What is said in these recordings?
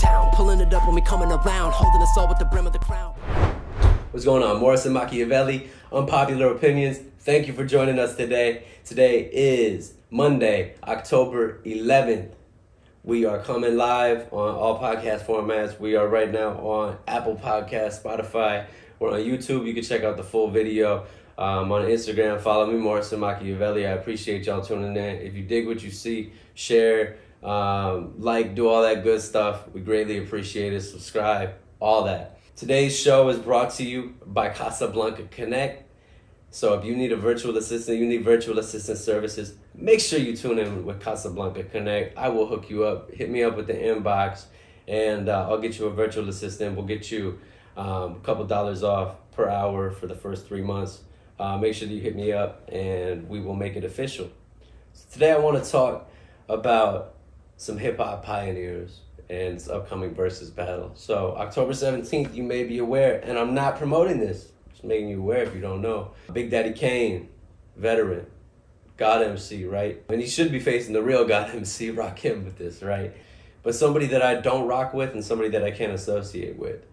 town. Pulling it up when we coming around, holding us all with the brim of the crown. What's going on? Morrison Machiavelli, Unpopular Opinions. Thank you for joining us today. Today is Monday, October 11th. We are coming live on all podcast formats. We are right now on Apple Podcast, Spotify. We're on YouTube. You can check out the full video. Um, on Instagram, follow me, Morrison Machiavelli. I appreciate y'all tuning in. If you dig what you see, share, um, like, do all that good stuff. We greatly appreciate it. Subscribe, all that. Today's show is brought to you by Casablanca Connect. So if you need a virtual assistant, you need virtual assistant services, make sure you tune in with Casablanca Connect. I will hook you up. Hit me up with the inbox, and uh, I'll get you a virtual assistant. We'll get you um, a couple dollars off per hour for the first three months. Uh, make sure that you hit me up, and we will make it official. So today I want to talk about some hip hop pioneers and its upcoming versus battle. So October 17th, you may be aware, and I'm not promoting this, just making you aware if you don't know. Big Daddy Kane, veteran, God MC, right? And he should be facing the real God MC, Rakim with this, right? But somebody that I don't rock with and somebody that I can't associate with.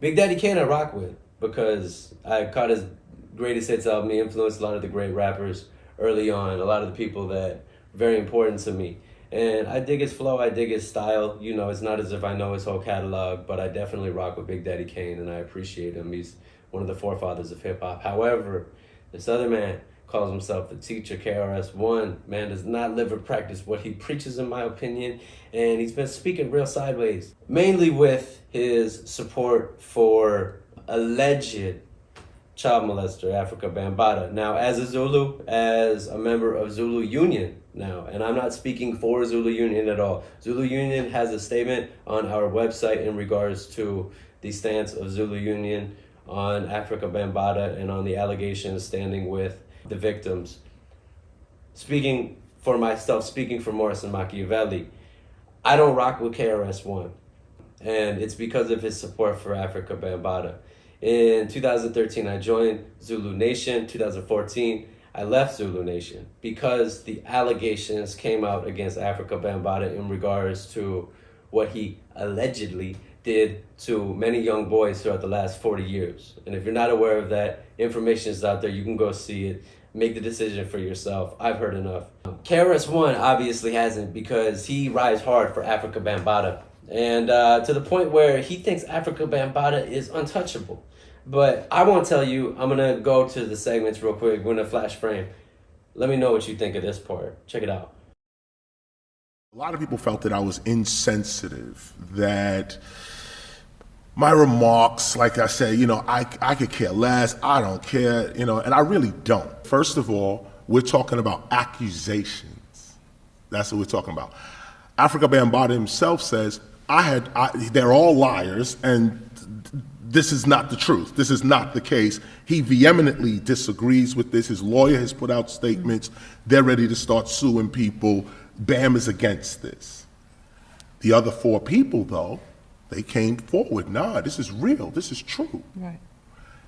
Big Daddy Kane I rock with because I caught his greatest hits album. He influenced a lot of the great rappers early on, a lot of the people that very important to me. And I dig his flow, I dig his style. You know, it's not as if I know his whole catalog, but I definitely rock with Big Daddy Kane and I appreciate him. He's one of the forefathers of hip hop. However, this other man calls himself the teacher, KRS-One. Man does not live or practice what he preaches, in my opinion, and he's been speaking real sideways, mainly with his support for alleged child molester, Afrika Bambaataa. Now, as a Zulu, as a member of Zulu Union now, and I'm not speaking for Zulu Union at all. Zulu Union has a statement on our website in regards to the stance of Zulu Union on Afrika Bambaataa and on the allegations standing with the victims. Speaking for myself, speaking for Morrison Machiavelli, I don't rock with KRS-One, and it's because of his support for Afrika Bambaataa. In 2013, I joined Zulu Nation. 2014, I left Zulu Nation because the allegations came out against Afrika Bambaataa in regards to what he allegedly did to many young boys throughout the last 40 years. And if you're not aware of that, information is out there. You can go see it. Make the decision for yourself. I've heard enough. Um, KRS-One obviously hasn't because he rides hard for Afrika Bambaataa. And uh, to the point where he thinks Afrika Bambaataa is untouchable. But I won't tell you. I'm gonna go to the segments real quick. We're gonna flash frame. Let me know what you think of this part. Check it out. A lot of people felt that I was insensitive, that my remarks, like I said, you know, I, I could care less, I don't care, you know, and I really don't. First of all, we're talking about accusations. That's what we're talking about. Afrika Bambaataa himself says, I had, I, they're all liars, and this is not the truth. This is not the case. He vehemently disagrees with this. His lawyer has put out statements. They're ready to start suing people. BAM is against this. The other four people, though, they came forward. Nah, this is real. This is true. Right.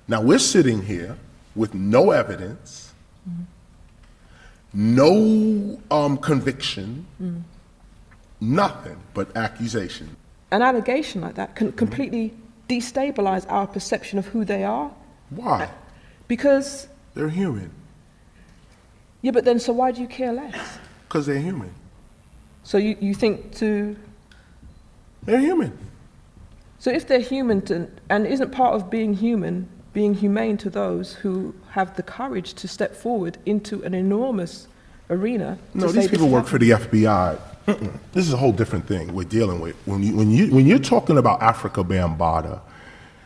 Now we're sitting here with no evidence, no um, conviction, nothing but accusation. An allegation like that can completely destabilize our perception of who they are Why? because, They're human. yeah, but then so why do you care less? Because they're human. So you, you think to, They're human. so if they're human to, and isn't part of being human being humane to those who have the courage to step forward into an enormous arena? No, these people work happened? for the FBI. Mm-mm. This is a whole different thing we're dealing with. When, you, when, you, when you're talking about Afrika Bambaataa,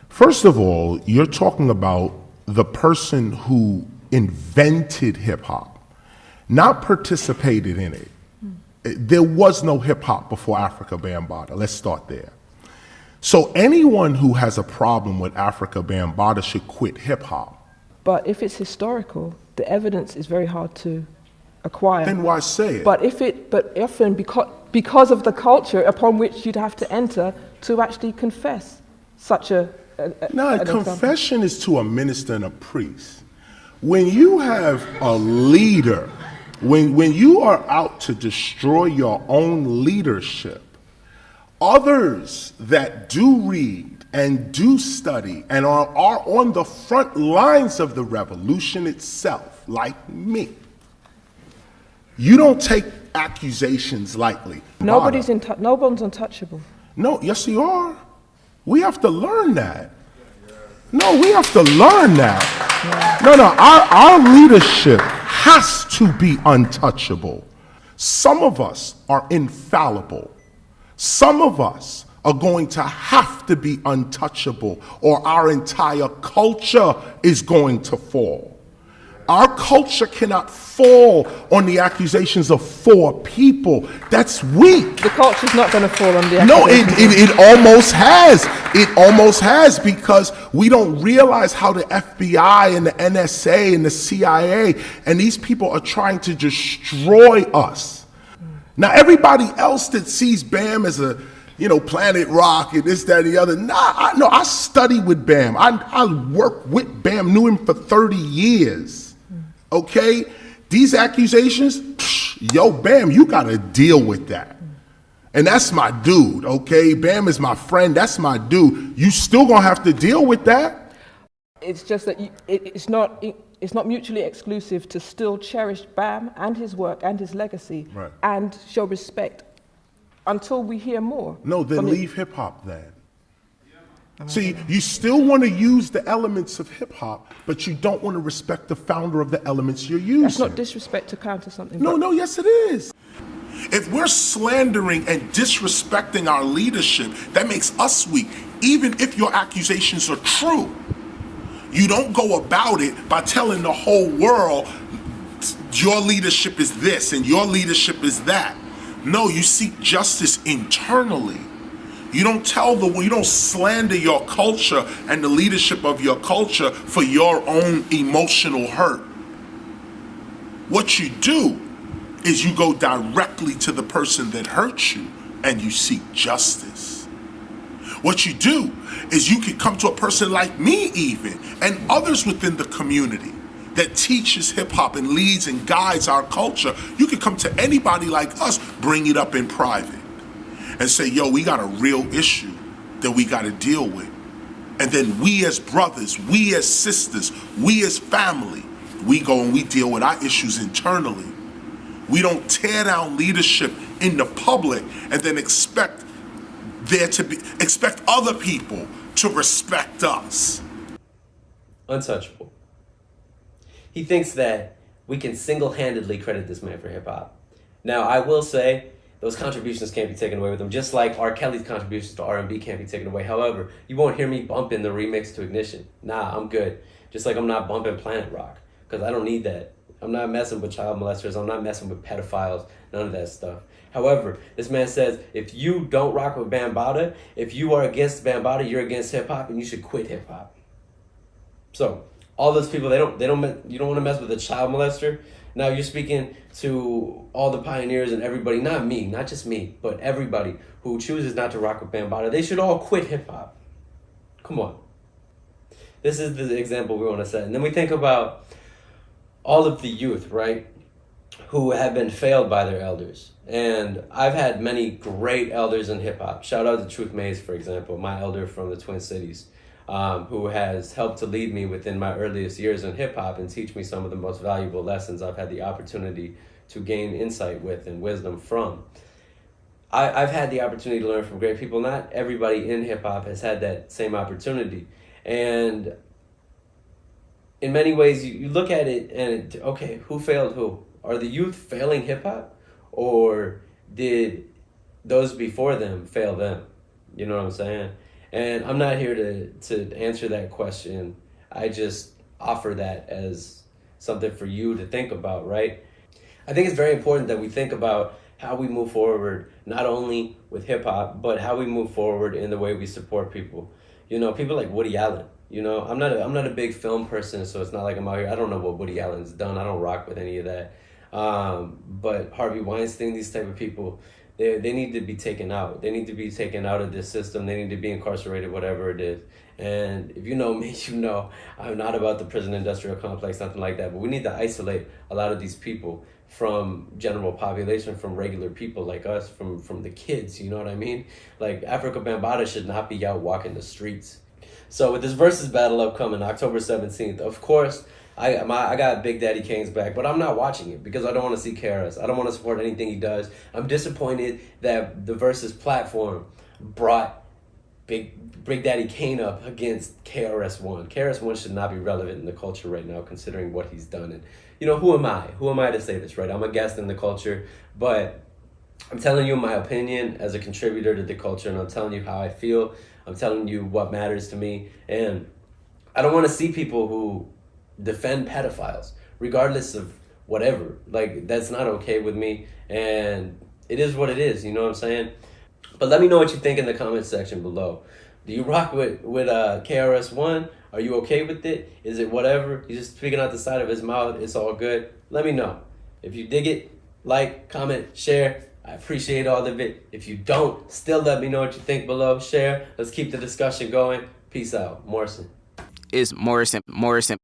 first of all, you're talking about the person who invented hip hop, not participated in it. Hmm. Eh, there was no hip hop before Afrika Bambaataa. Let's start there. So anyone who has a problem with Afrika Bambaataa should quit hip hop. But if it's historical, the evidence is very hard to acquire. Then why say it? But if it, but often because, because of the culture upon which you'd have to enter to actually confess such a. a, a No, a example. confession is to a minister and a priest. When you have a leader, when, when you are out to destroy your own leadership, others that do read and do study and are, are on the front lines of the revolution itself, like me, you don't take accusations lightly. Nobody's in. no one's untouchable. No, yes, you are. We have to learn that. No, we have to learn that. No, no, our, our leadership has to be untouchable. Some of us are infallible. Some of us are going to have to be untouchable, or our entire culture is going to fall. Our culture cannot fall on the accusations of four people. That's weak. The culture's not going to fall on the. No, it, it, it almost has. It almost has because we don't realize how the FBI and the NSA and the CIA and these people are trying to destroy us. Now, everybody else that sees BAM as a you know, Planet Rock and this, that, and the other. Nah, I, no, I study with Bam. I, I work with Bam, knew him for 30 years. Okay? These accusations, psh, yo, Bam, you got to deal with that. And that's my dude, okay? Bam is my friend. That's my dude. You still gonna have to deal with that. It's just that you, it, it's not. It, it's not mutually exclusive to still cherish Bam and his work and his legacy Right. and show respect until we hear more. No, then leave hip hop then. See, you still want to use the elements of hip hop, but you don't want to respect the founder of the elements you're using. That's not disrespect to counter something. No, no, yes, it is. If we're slandering and disrespecting our leadership, that makes us weak, even if your accusations are true. You don't go about it by telling the whole world your leadership is this and your leadership is that. No, you seek justice internally. You don't tell the you don't slander your culture and the leadership of your culture for your own emotional hurt. What you do is you go directly to the person that hurt you and you seek justice. What you do is you can come to a person like me, even, and others within the community that teaches hip hop and leads and guides our culture. You can come to anybody like us, bring it up in private, and say, yo, we got a real issue that we got to deal with. And then we as brothers, we as sisters, we as family, we go and we deal with our issues internally. We don't tear down leadership in the public and then expect there to be expect other people to respect us. untouchable. He thinks that we can single handedly credit this man for hip hop. Now, I will say those contributions can't be taken away with them, just like R. Kelly's contributions to R and B can't be taken away. However, you won't hear me bumping the remix to Ignition. Nah, I'm good. Just like I'm not bumping Planet Rock because I don't need that. I'm not messing with child molesters. I'm not messing with pedophiles. None of that stuff. However, this man says if you don't rock with Bambaataa, if you are against Bambaataa, you're against hip hop, and you should quit hip hop. So all those people, they don't, they don't you don't want to mess with a child molester. Now you're speaking to all the pioneers and everybody, not me, not just me, but everybody who chooses not to rock with Bambaataa. They should all quit hip hop. Come on. This is the example we want to set, and then we think about all of the youth, right, who have been failed by their elders. And I've had many great elders in hip hop. Shout out to Truth Maze, for example, my elder from the Twin Cities, um, who has helped to lead me within my earliest years in hip hop and teach me some of the most valuable lessons I've had the opportunity to gain insight with and wisdom from. I, I've had the opportunity to learn from great people. Not everybody in hip hop has had that same opportunity. And in many ways, you, you look at it and okay, who failed who? Are the youth failing hip hop, or did those before them fail them? You know what I'm saying? And I'm not here to to answer that question. I just offer that as something for you to think about, right? I think it's very important that we think about how we move forward, not only with hip hop, but how we move forward in the way we support people. You know, people like Woody Allen. You know, I'm not a, I'm not a big film person, so it's not like I'm out here. I don't know what Woody Allen's done. I don't rock with any of that. Um, but Harvey Weinstein, these type of people, they they need to be taken out. They need to be taken out of this system. They need to be incarcerated, whatever it is. And if you know me, you know I'm not about the prison industrial complex, nothing like that. But we need to isolate a lot of these people from general population, from regular people like us, from from the kids. You know what I mean? Like Afrika Bambaataa should not be out walking the streets. So with this versus battle upcoming October seventeenth, of course. I my, I got Big Daddy Kane's back, but I'm not watching it because I don't want to see KRS. I don't want to support anything he does. I'm disappointed that the versus platform brought Big Big Daddy Kane up against KRS One. KRS One should not be relevant in the culture right now, considering what he's done. And you know, who am I? Who am I to say this? Right? I'm a guest in the culture, but I'm telling you my opinion as a contributor to the culture, and I'm telling you how I feel. I'm telling you what matters to me, and I don't want to see people who defend pedophiles, regardless of whatever. Like that's not okay with me, and it is what it is. You know what I'm saying? But let me know what you think in the comment section below. Do you rock with with uh, KRS One? Are you okay with it? Is it whatever? He's just speaking out the side of his mouth. It's all good. Let me know. If you dig it, like, comment, share. I appreciate all of it. If you don't, still let me know what you think below. Share. Let's keep the discussion going. Peace out. Morrison. Is Morrison Morrison